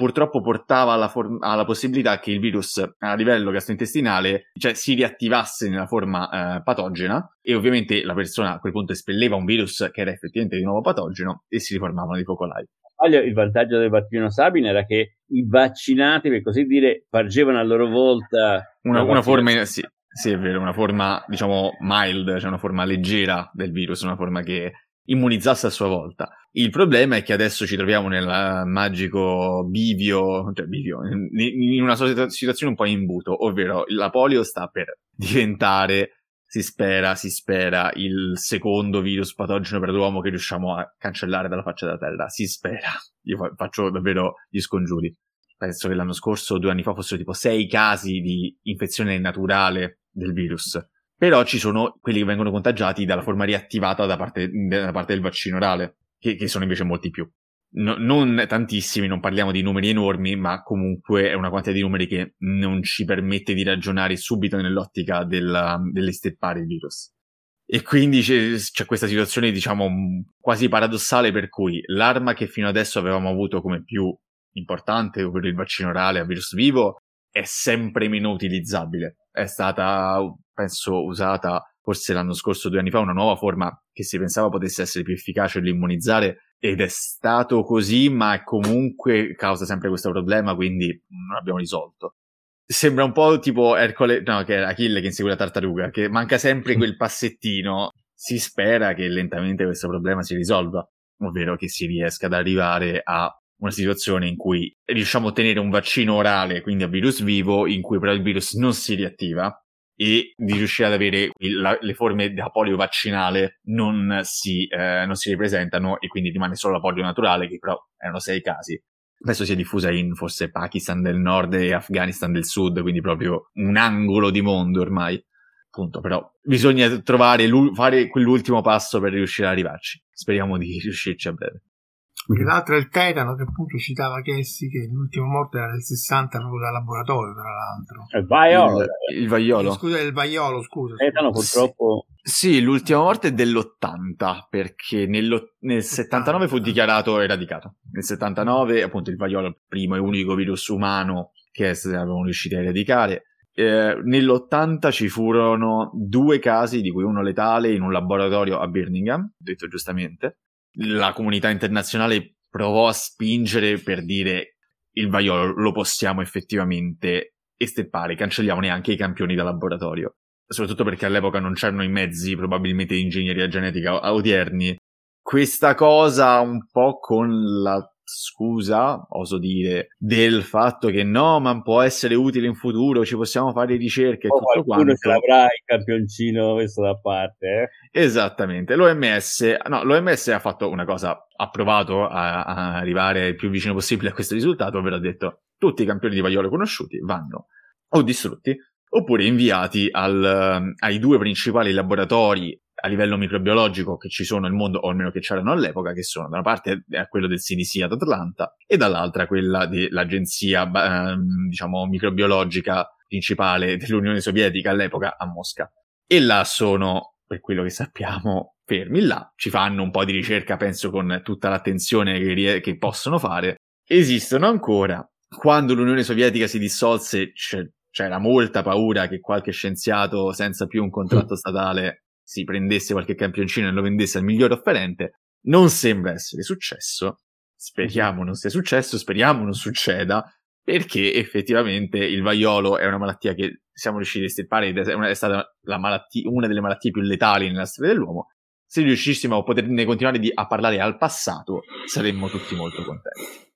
purtroppo portava alla, for- alla, possibilità che il virus a livello gastrointestinale cioè, si riattivasse nella forma eh, patogena e ovviamente la persona a quel punto espelleva un virus che era effettivamente di nuovo patogeno e si riformavano dei focolai. Il vantaggio del vaccino Sabin era che i vaccinati, per così dire, spargevano a loro volta una, una forma, sì, sì, è vero, una forma, diciamo, mild, cioè una forma leggera del virus, una forma che immunizzasse a sua volta. Il problema è che adesso ci troviamo nel magico bivio, cioè bivio, in una situazione un po' in imbuto, ovvero la polio sta per diventare, si spera, si spera, il secondo virus patogeno per l'uomo che riusciamo a cancellare dalla faccia della Terra. Si spera. Io faccio davvero gli scongiuri. Penso che l'anno scorso, due anni fa, fossero tipo sei casi di infezione naturale del virus. Però ci sono quelli che vengono contagiati dalla forma riattivata da parte, da parte del vaccino orale, che, che sono invece molti più. No, non tantissimi, non parliamo di numeri enormi, ma comunque è una quantità di numeri che non ci permette di ragionare subito nell'ottica della, dell'esteppare il virus. E quindi c'è, c'è, questa situazione, diciamo, quasi paradossale per cui l'arma che fino adesso avevamo avuto come più importante, ovvero il vaccino orale a virus vivo, è sempre meno utilizzabile. È stata, penso, usata forse l'anno scorso, due anni fa, una nuova forma che si pensava potesse essere più efficace nell'immunizzare ed è stato così, ma comunque causa sempre questo problema, quindi non abbiamo risolto. Sembra un po' tipo Ercole, no, che è Achille che insegue la tartaruga, che manca sempre quel passettino. Si spera che lentamente questo problema si risolva, ovvero che si riesca ad arrivare a una situazione in cui riusciamo a ottenere un vaccino orale, quindi a virus vivo, in cui però il virus non si riattiva e di riuscire ad avere la, le forme da polio vaccinale non si, eh, non si ripresentano e quindi rimane solo la polio naturale, che però erano sei casi. Adesso si è diffusa in forse Pakistan del nord e Afghanistan del sud, quindi proprio un angolo di mondo ormai. Appunto, però bisogna trovare, fare quell'ultimo passo per riuscire ad arrivarci. Speriamo di riuscirci a breve. Perché l'altro è il tetano che appunto citava Chessi che l'ultimo morto era del 60 proprio da laboratorio tra l'altro. Il vaiolo. Il, il vaiolo. Scusa, il vaiolo, scusa. Il tetano purtroppo... Sì, l'ultima morte è dell'80 perché nel 79 fu dichiarato eradicato. Nel 79 appunto il vaiolo è il primo e unico virus umano che avevano riuscito a eradicare. Eh, nell'80 ci furono due casi, di cui uno letale, in un laboratorio a Birmingham, detto giustamente, la comunità internazionale provò a spingere per dire il vaiolo lo possiamo effettivamente esteppare, cancelliamo neanche i campioni da laboratorio. Soprattutto perché all'epoca non c'erano i mezzi probabilmente di ingegneria genetica odierni. Questa cosa un po' con la scusa, oso dire, del fatto che no, ma può essere utile in futuro, ci possiamo fare ricerche e oh, tutto quanto. ce l'avrà il campioncino messo da parte. Eh? Esattamente, L'OMS, no, l'OMS ha fatto una cosa, ha provato a, a arrivare il più vicino possibile a questo risultato, ovvero ha detto tutti i campioni di vaiolo conosciuti vanno o distrutti oppure inviati al, ai due principali laboratori a livello microbiologico che ci sono nel mondo, o almeno che c'erano all'epoca, che sono da una parte quello del CDC ad Atlanta e dall'altra quella dell'agenzia, eh, diciamo, microbiologica principale dell'Unione Sovietica all'epoca a Mosca. E là sono, per quello che sappiamo, fermi là, ci fanno un po' di ricerca, penso, con tutta l'attenzione che, che possono fare. Esistono ancora. Quando l'Unione Sovietica si dissolse, c'era molta paura che qualche scienziato senza più un contratto statale si prendesse qualche campioncino e lo vendesse al miglior offerente. Non sembra essere successo. Speriamo non sia successo, speriamo non succeda, perché effettivamente il vaiolo è una malattia che siamo riusciti a estirpare ed è stata malattia, una delle malattie più letali nella storia dell'uomo. Se riuscissimo a poterne continuare di, a parlare al passato, saremmo tutti molto contenti.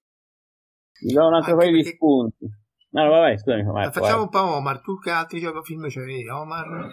Mi do un altro paio di spunti. No, vabbè, scusami, Marco, Facciamo un po' Omar, tu che altri film c'avevi, Omar?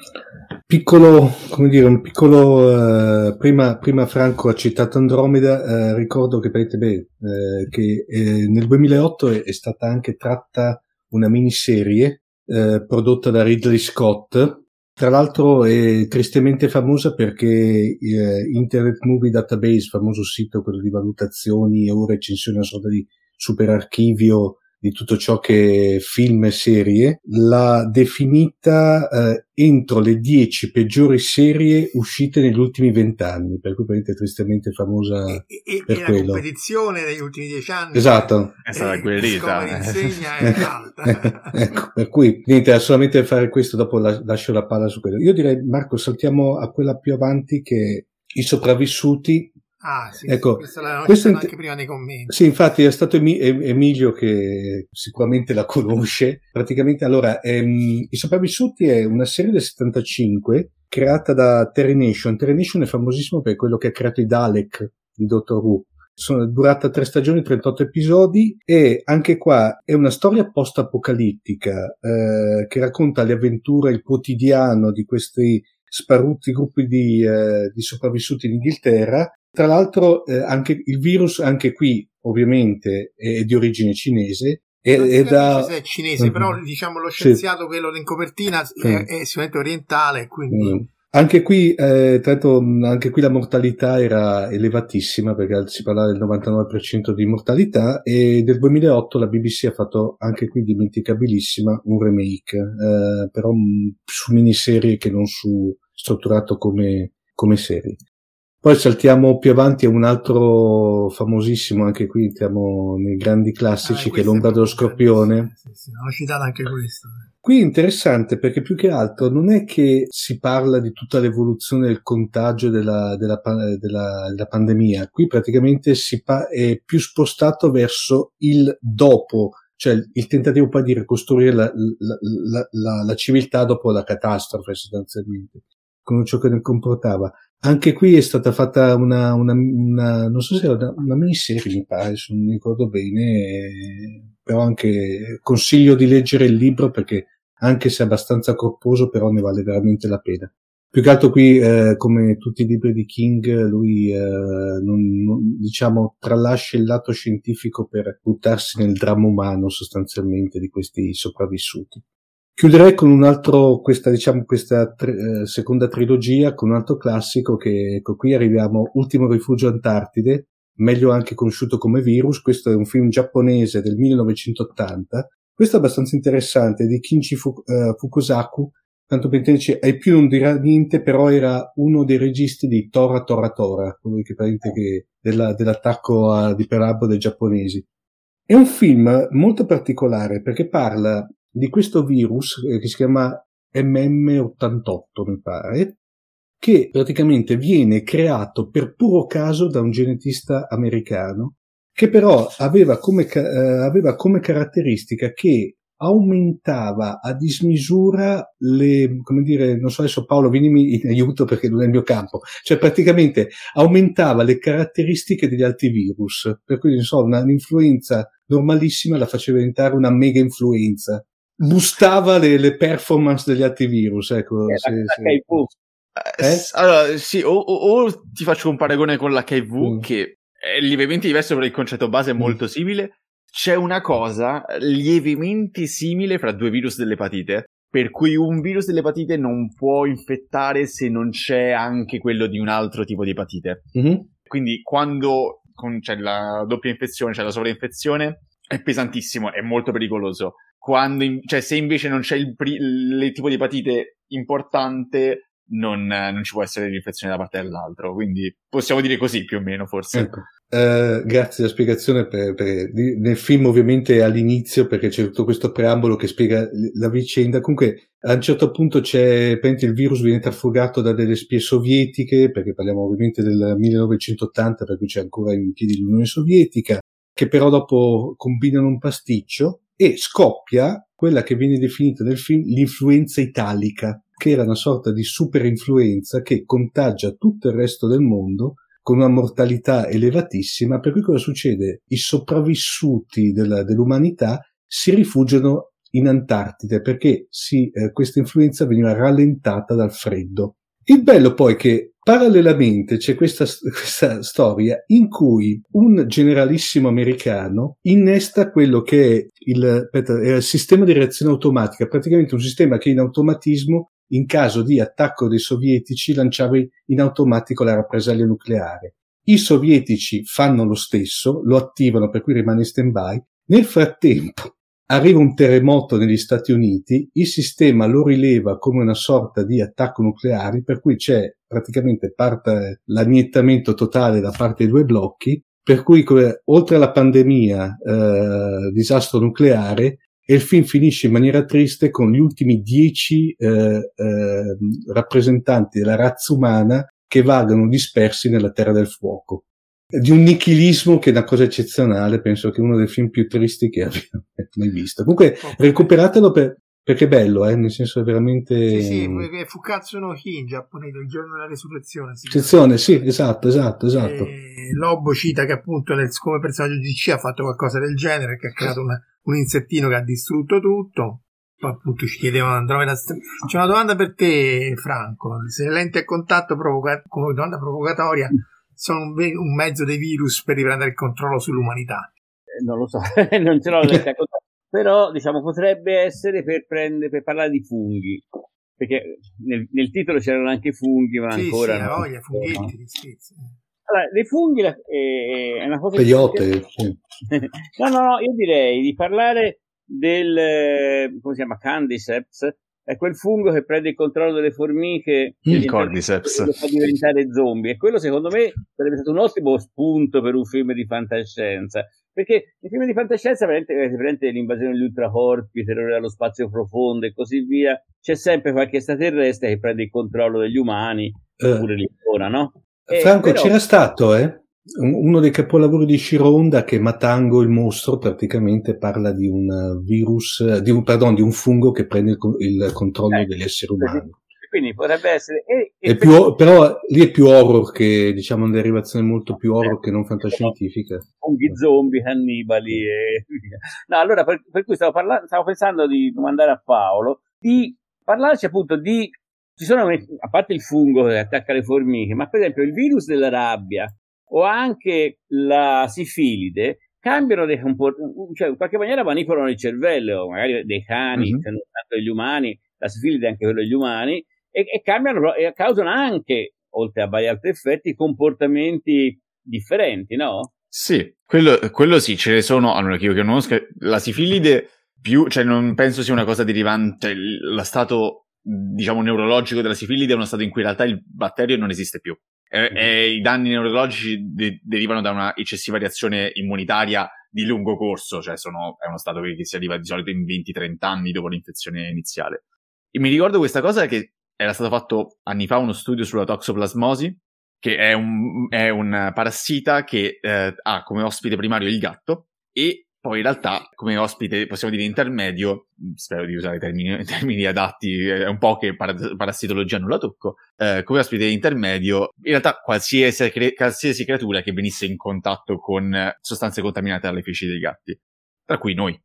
Piccolo, come dire, un piccolo, eh, prima, prima, Franco ha citato Andromeda, eh, ricordo che, beh, eh, che eh, nel 2008 è, è, stata anche tratta una miniserie eh, prodotta da Ridley Scott, tra l'altro è tristemente famosa perché eh, Internet Movie Database, famoso sito quello di valutazioni o recensioni, una sorta di super archivio di tutto ciò che è film e serie, l'ha definita eh, entro le dieci peggiori serie uscite negli ultimi vent'anni, per cui è tristemente famosa e, e, per e quello. la competizione negli ultimi dieci anni esatto è stata guerrita insegna è alta [laughs] ecco, per cui niente, solamente fare questo, dopo la, lascio la palla su quello. Io direi, Marco, saltiamo a quella più avanti che i sopravvissuti Ah, sì, ecco, questo int- anche prima nei commenti. Sì, infatti è stato Emi- Emilio che sicuramente la [laughs] conosce. Praticamente, allora, ehm, I Sopravvissuti è una serie del 75 creata da Terry Nation. Terry Nation è famosissimo per quello che ha creato i Dalek di Doctor Who. Sono durata tre stagioni, 38 episodi e anche qua è una storia post-apocalittica eh, che racconta le avventure, il quotidiano di questi sparuti gruppi di, eh, di sopravvissuti in Inghilterra tra l'altro, eh, anche il virus, anche qui, ovviamente, è di origine cinese. E, è da... è cinese, Mhm. però diciamo lo scienziato, Sì. quello in copertina, Mm. è, è sicuramente orientale, quindi Mm. Anche qui, eh, tra l'altro, mh, anche qui la mortalità era elevatissima perché si parlava del 99% di mortalità e del 2008 la BBC ha fatto anche qui dimenticabilissima un remake, eh, però mh, su miniserie che non su strutturato come, come serie. Poi saltiamo più avanti a un altro famosissimo, anche qui entriamo nei grandi classici, Ah, che è l'ombra dello scorpione. bellissimo, Sì, sì, ho citato anche questo. Qui è interessante perché più che altro non è che si parla di tutta l'evoluzione del contagio della, della, della- della pandemia, qui praticamente si pa- è più spostato verso il dopo, cioè il tentativo poi di ricostruire la- la- la- la civiltà dopo la catastrofe sostanzialmente, con ciò che ne comportava. Anche qui è stata fatta una, una, una non so se era una, una miniserie, mi pare, se non mi ricordo bene, però anche consiglio di leggere il libro perché anche se è abbastanza corposo, però ne vale veramente la pena. Più che altro qui, eh, come tutti i libri di King, lui eh, non, non- diciamo tralascia il lato scientifico per buttarsi nel dramma umano sostanzialmente di questi sopravvissuti. Chiuderei con un altro, questa, diciamo, questa tri- eh, seconda trilogia con un altro classico che, ecco, qui arriviamo, Ultimo rifugio Antartide, meglio anche conosciuto come Virus, questo è un film giapponese del 1980, questo è abbastanza interessante, di Kinji eh, Fukusaku, tanto per intenderci, ai più non dirà niente, però era uno dei registi di Tora Tora Tora, quello che praticamente che della- dell'attacco a, di Pearl Harbor dei giapponesi. È un film molto particolare perché parla di questo virus eh, che si chiama MM88, mi pare, che praticamente viene creato per puro caso da un genetista americano, che però aveva come, eh, aveva come caratteristica che aumentava a dismisura le, come dire, non so adesso Paolo vienimi in aiuto perché non è il mio campo, cioè praticamente aumentava le caratteristiche degli altri virus, per cui non so, una- un'influenza normalissima la faceva diventare una mega influenza, boostava le, le performance degli altri virus, ecco. Se- se- l'HIV. Eh, s- Allora, sì, o, o- o ti faccio un paragone con l'HIV, Mm. che è lievemente diverso, però il concetto base è Mm. molto simile. C'è una cosa lievemente simile fra due virus dell'epatite, per cui un virus dell'epatite non può infettare se non c'è anche quello di un altro tipo di epatite. Mhm. Quindi quando con- c'è la doppia infezione, c'è la sovrainfezione, è pesantissimo, è molto pericoloso. Quando in- cioè, se invece non c'è il, il tipo di epatite importante, non, non ci può essere l'infezione da parte dell'altro. Quindi possiamo dire così più o meno, forse. Ecco. Eh, grazie della spiegazione. Per, per- nel film, ovviamente, all'inizio perché c'è tutto questo preambolo che spiega la vicenda. Comunque, a un certo punto c'è praticamente il virus viene trafugato da delle spie sovietiche, perché parliamo ovviamente del 1980, per cui c'è ancora in piedi l'Unione Sovietica, che però dopo combinano un pasticcio e scoppia quella che viene definita nel film l'influenza italica, che era una sorta di super influenza che contagia tutto il resto del mondo con una mortalità elevatissima, per cui cosa succede? I sopravvissuti della- dell'umanità si rifugiano in Antartide perché si, eh, questa influenza veniva rallentata dal freddo. Il bello poi è che parallelamente c'è questa, questa storia in cui un generalissimo americano innesta quello che è il, aspetta, è il sistema di reazione automatica, praticamente un sistema che in automatismo in caso di attacco dei sovietici lanciava in automatico la rappresaglia nucleare. I sovietici fanno lo stesso, lo attivano per cui rimane in stand-by, Nel frattempo arriva un terremoto negli Stati Uniti, il sistema lo rileva come una sorta di attacco nucleare, per cui c'è praticamente parte l'annientamento totale da parte dei due blocchi, per cui oltre alla pandemia, eh, disastro nucleare, e il film finisce in maniera triste con gli ultimi dieci eh, eh, rappresentanti della razza umana che vagano dispersi nella Terra del Fuoco. Di un nichilismo che è una cosa eccezionale, penso che è uno dei film più tristi che abbia [laughs] mai visto. Comunque, recuperatelo per, perché è bello, eh? nel senso è veramente... Sì, sì, Fukatsu no Hi in giapponese, il giorno della resurrezione. Resurrezione, sì, esatto, esatto, esatto. E Lobo cita che appunto nel, come personaggio di C ha fatto qualcosa del genere, che ha creato una, un insettino che ha distrutto tutto. Poi appunto ci chiedevano Andromeda. C'è una domanda per te, Franco. Se le lenti a contatto provoca- come domanda provocatoria sono un, ve- un, mezzo dei virus per riprendere il controllo sull'umanità? Eh, non lo so, [laughs] non ce l'ho lenti a contatto. Però diciamo potrebbe essere per, prendere, per parlare di funghi. Perché nel, nel, titolo c'erano anche funghi, ma sì, ancora. Sì, no. voglia, funghetti, no. Allora, le funghi eh, è una cosa. Peyote, che... sì. [laughs] no, no, no, io direi di parlare del, come si chiama, Candiceps, è quel fungo che prende il controllo delle formiche il Cordyceps fa diventare zombie e quello secondo me sarebbe stato un ottimo spunto per un film di fantascienza perché i film di fantascienza veramente, l'invasione degli ultracorpi, terrore allo spazio profondo e così via c'è sempre qualche extraterrestre che prende il controllo degli umani uh, oppure l'icona no? Franco però... c'era stato eh? Uno dei capolavori di Shironda che Matango il mostro praticamente parla di un virus, di un, pardon, di un fungo che prende il, il controllo eh, degli esseri umani. Quindi potrebbe essere... E, e più, però lì è più horror che, diciamo, una derivazione molto più horror eh, che non fantascientifica. Funghi zombie, cannibali e No, allora, per, per cui stavo, parlando, stavo pensando di domandare a Paolo di parlarci appunto di ci sono, a parte il fungo che attacca le formiche, ma per esempio il virus della rabbia, o anche la sifilide cambiano dei comportamenti, cioè in qualche maniera manipolano il cervello, magari dei cani, mm-hmm. tanto degli umani, la sifilide anche quello degli umani, e, e cambiano e causano anche, oltre a vari altri effetti, comportamenti differenti, no? Sì, quello, quello sì, ce ne sono, allora che io che conosco, la sifilide più, cioè non penso sia una cosa derivante, lo stato, diciamo, neurologico della sifilide è uno stato in cui in realtà il batterio non esiste più. E, e I danni neurologici de- derivano da una eccessiva reazione immunitaria di lungo corso, cioè sono, è uno stato che, che si arriva di solito in 20-30 anni dopo l'infezione iniziale. E mi ricordo questa cosa che era stato fatto anni fa uno studio sulla toxoplasmosi, che è un, è un parassita che eh, ha come ospite primario il gatto e poi in realtà, come ospite, possiamo dire intermedio, spero di usare termini, [laughs] termini adatti, è un po' che par- parassitologia non la tocco, eh, come ospite intermedio, in realtà qualsiasi, qualsiasi creatura che venisse in contatto con sostanze contaminate dalle feci dei gatti, tra cui noi.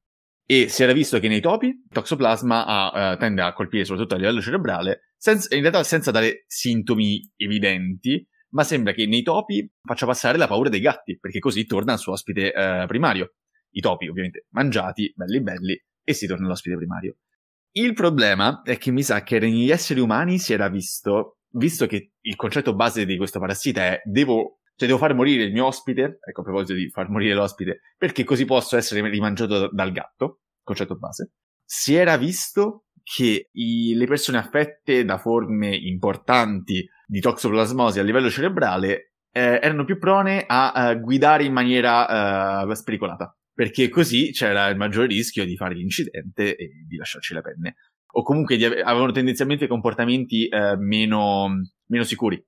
E si era visto che nei topi il toxoplasma ha, uh, tende a colpire soprattutto a livello cerebrale, senza, in realtà senza dare sintomi evidenti, ma sembra che nei topi faccia passare la paura dei gatti, perché così torna al suo ospite uh, primario i topi ovviamente mangiati, belli belli, e si torna all'ospite primario. Il problema è che mi sa che negli esseri umani si era visto, visto che il concetto base di questo parassita è devo, cioè devo far morire il mio ospite, ecco a proposito di far morire l'ospite, perché così posso essere rimangiato dal gatto, concetto base, si era visto che i, le persone affette da forme importanti di toxoplasmosi a livello cerebrale eh, erano più prone a, a guidare in maniera uh, spericolata perché così c'era il maggior rischio di fare l'incidente e di lasciarci la penne. O comunque ave- avevano tendenzialmente comportamenti eh, meno, meno sicuri.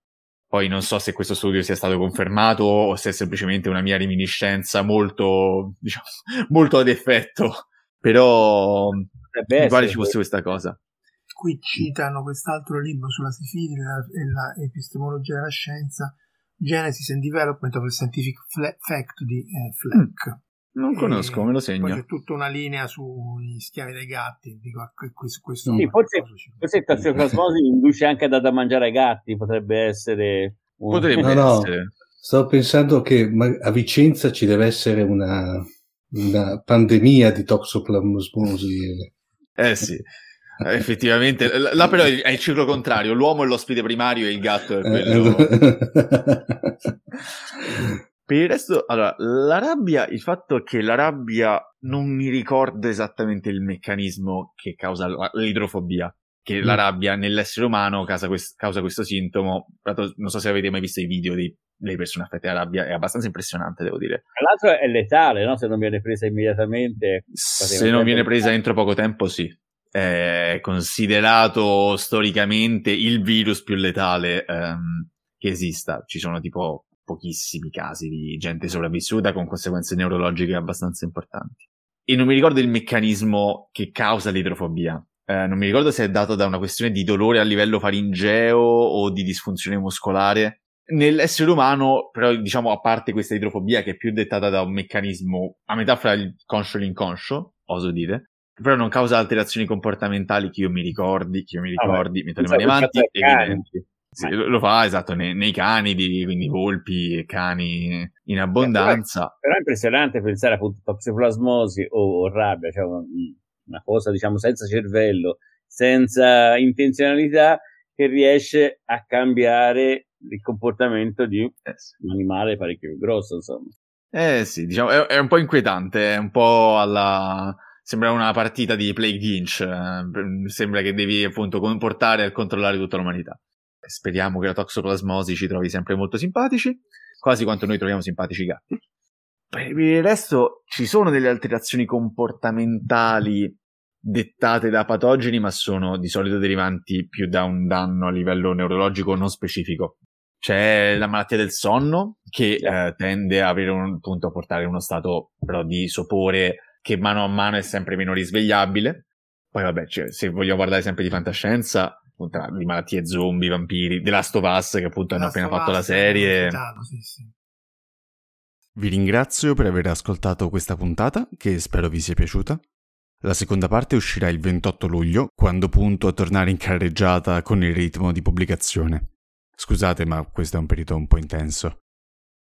Poi non so se questo studio sia stato confermato o se è semplicemente una mia reminiscenza molto, [laughs] diciamo, molto ad effetto. Però mi pare ci fosse questa cosa. Qui citano quest'altro libro sulla sifilide e l'epistemologia della scienza, Genesis and Development of a Scientific Fact di eh, Fleck. Mm. Non conosco, me lo segno. Poi c'è tutta una linea sugli schiavi dei gatti. Dico, questo, questo sì, forse, forse il tossicosmosi induce anche a da mangiare ai gatti, potrebbe essere. Un... Potrebbe no, essere. No. Stavo pensando che a Vicenza ci deve essere una, una pandemia di toxoplasmosi. Eh sì. Effettivamente, là però è il ciclo contrario, l'uomo è l'ospite primario e il gatto è quello... [laughs] Per il resto, allora, la rabbia, il fatto che la rabbia non mi ricordo esattamente il meccanismo che causa l'idrofobia, che mm. la rabbia nell'essere umano causa, quest- causa questo sintomo. Non so se avete mai visto i video di, delle persone affette da rabbia, è abbastanza impressionante, devo dire. Tra l'altro è letale, no? Se non viene presa immediatamente. Se non viene presa entro poco tempo, sì. È considerato storicamente il virus più letale um, che esista. Ci sono tipo pochissimi casi di gente sopravvissuta con conseguenze neurologiche abbastanza importanti. E non mi ricordo il meccanismo che causa l'idrofobia. Eh, non mi ricordo se è dato da una questione di dolore a livello faringeo o di disfunzione muscolare. Nell'essere umano, però, diciamo, a parte questa idrofobia che è più dettata da un meccanismo a metà fra il conscio e l'inconscio, oso dire, però non causa alterazioni comportamentali che io mi ricordi, che io mi ricordi, ah, metto le mani avanti, evidenti. Sì, lo fa esatto nei, nei canidi, quindi volpi e cani in abbondanza. Però, però, è impressionante pensare appunto a toxoplasmosi o, o rabbia, cioè una, una cosa diciamo senza cervello, senza intenzionalità, che riesce a cambiare il comportamento di eh un animale parecchio grosso, insomma. Eh sì, diciamo, è, è un po' inquietante, è un po' alla... Sembra una partita di Plague Inch, eh, sembra che devi appunto comportare e controllare tutta l'umanità speriamo che la toxoplasmosi ci trovi sempre molto simpatici, quasi quanto noi troviamo simpatici i gatti. Per il resto ci sono delle alterazioni comportamentali dettate da patogeni, ma sono di solito derivanti più da un danno a livello neurologico non specifico. C'è la malattia del sonno che eh, tende a, avere un, appunto, a portare uno stato però di sopore che mano a mano è sempre meno risvegliabile. Poi vabbè, cioè, se vogliamo parlare sempre di fantascienza, appunto, di malattie zombie, vampiri, The Last of Us che appunto hanno appena fatto la serie. Sì, sì. Vi ringrazio per aver ascoltato questa puntata, che spero vi sia piaciuta. La seconda parte uscirà il 28 luglio, quando punto a tornare in carreggiata con il ritmo di pubblicazione. Scusate, ma questo è un periodo un po' intenso.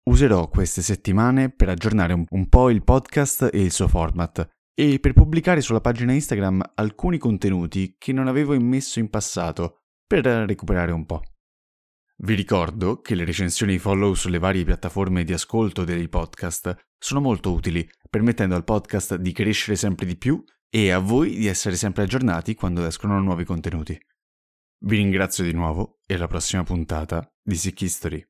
Userò queste settimane per aggiornare un po' il podcast e il suo format, e per pubblicare sulla pagina Instagram alcuni contenuti che non avevo immesso in passato per recuperare un po'. Vi ricordo che le recensioni follow sulle varie piattaforme di ascolto dei podcast sono molto utili, permettendo al podcast di crescere sempre di più e a voi di essere sempre aggiornati quando escono nuovi contenuti. Vi ringrazio di nuovo e alla prossima puntata di Sick History.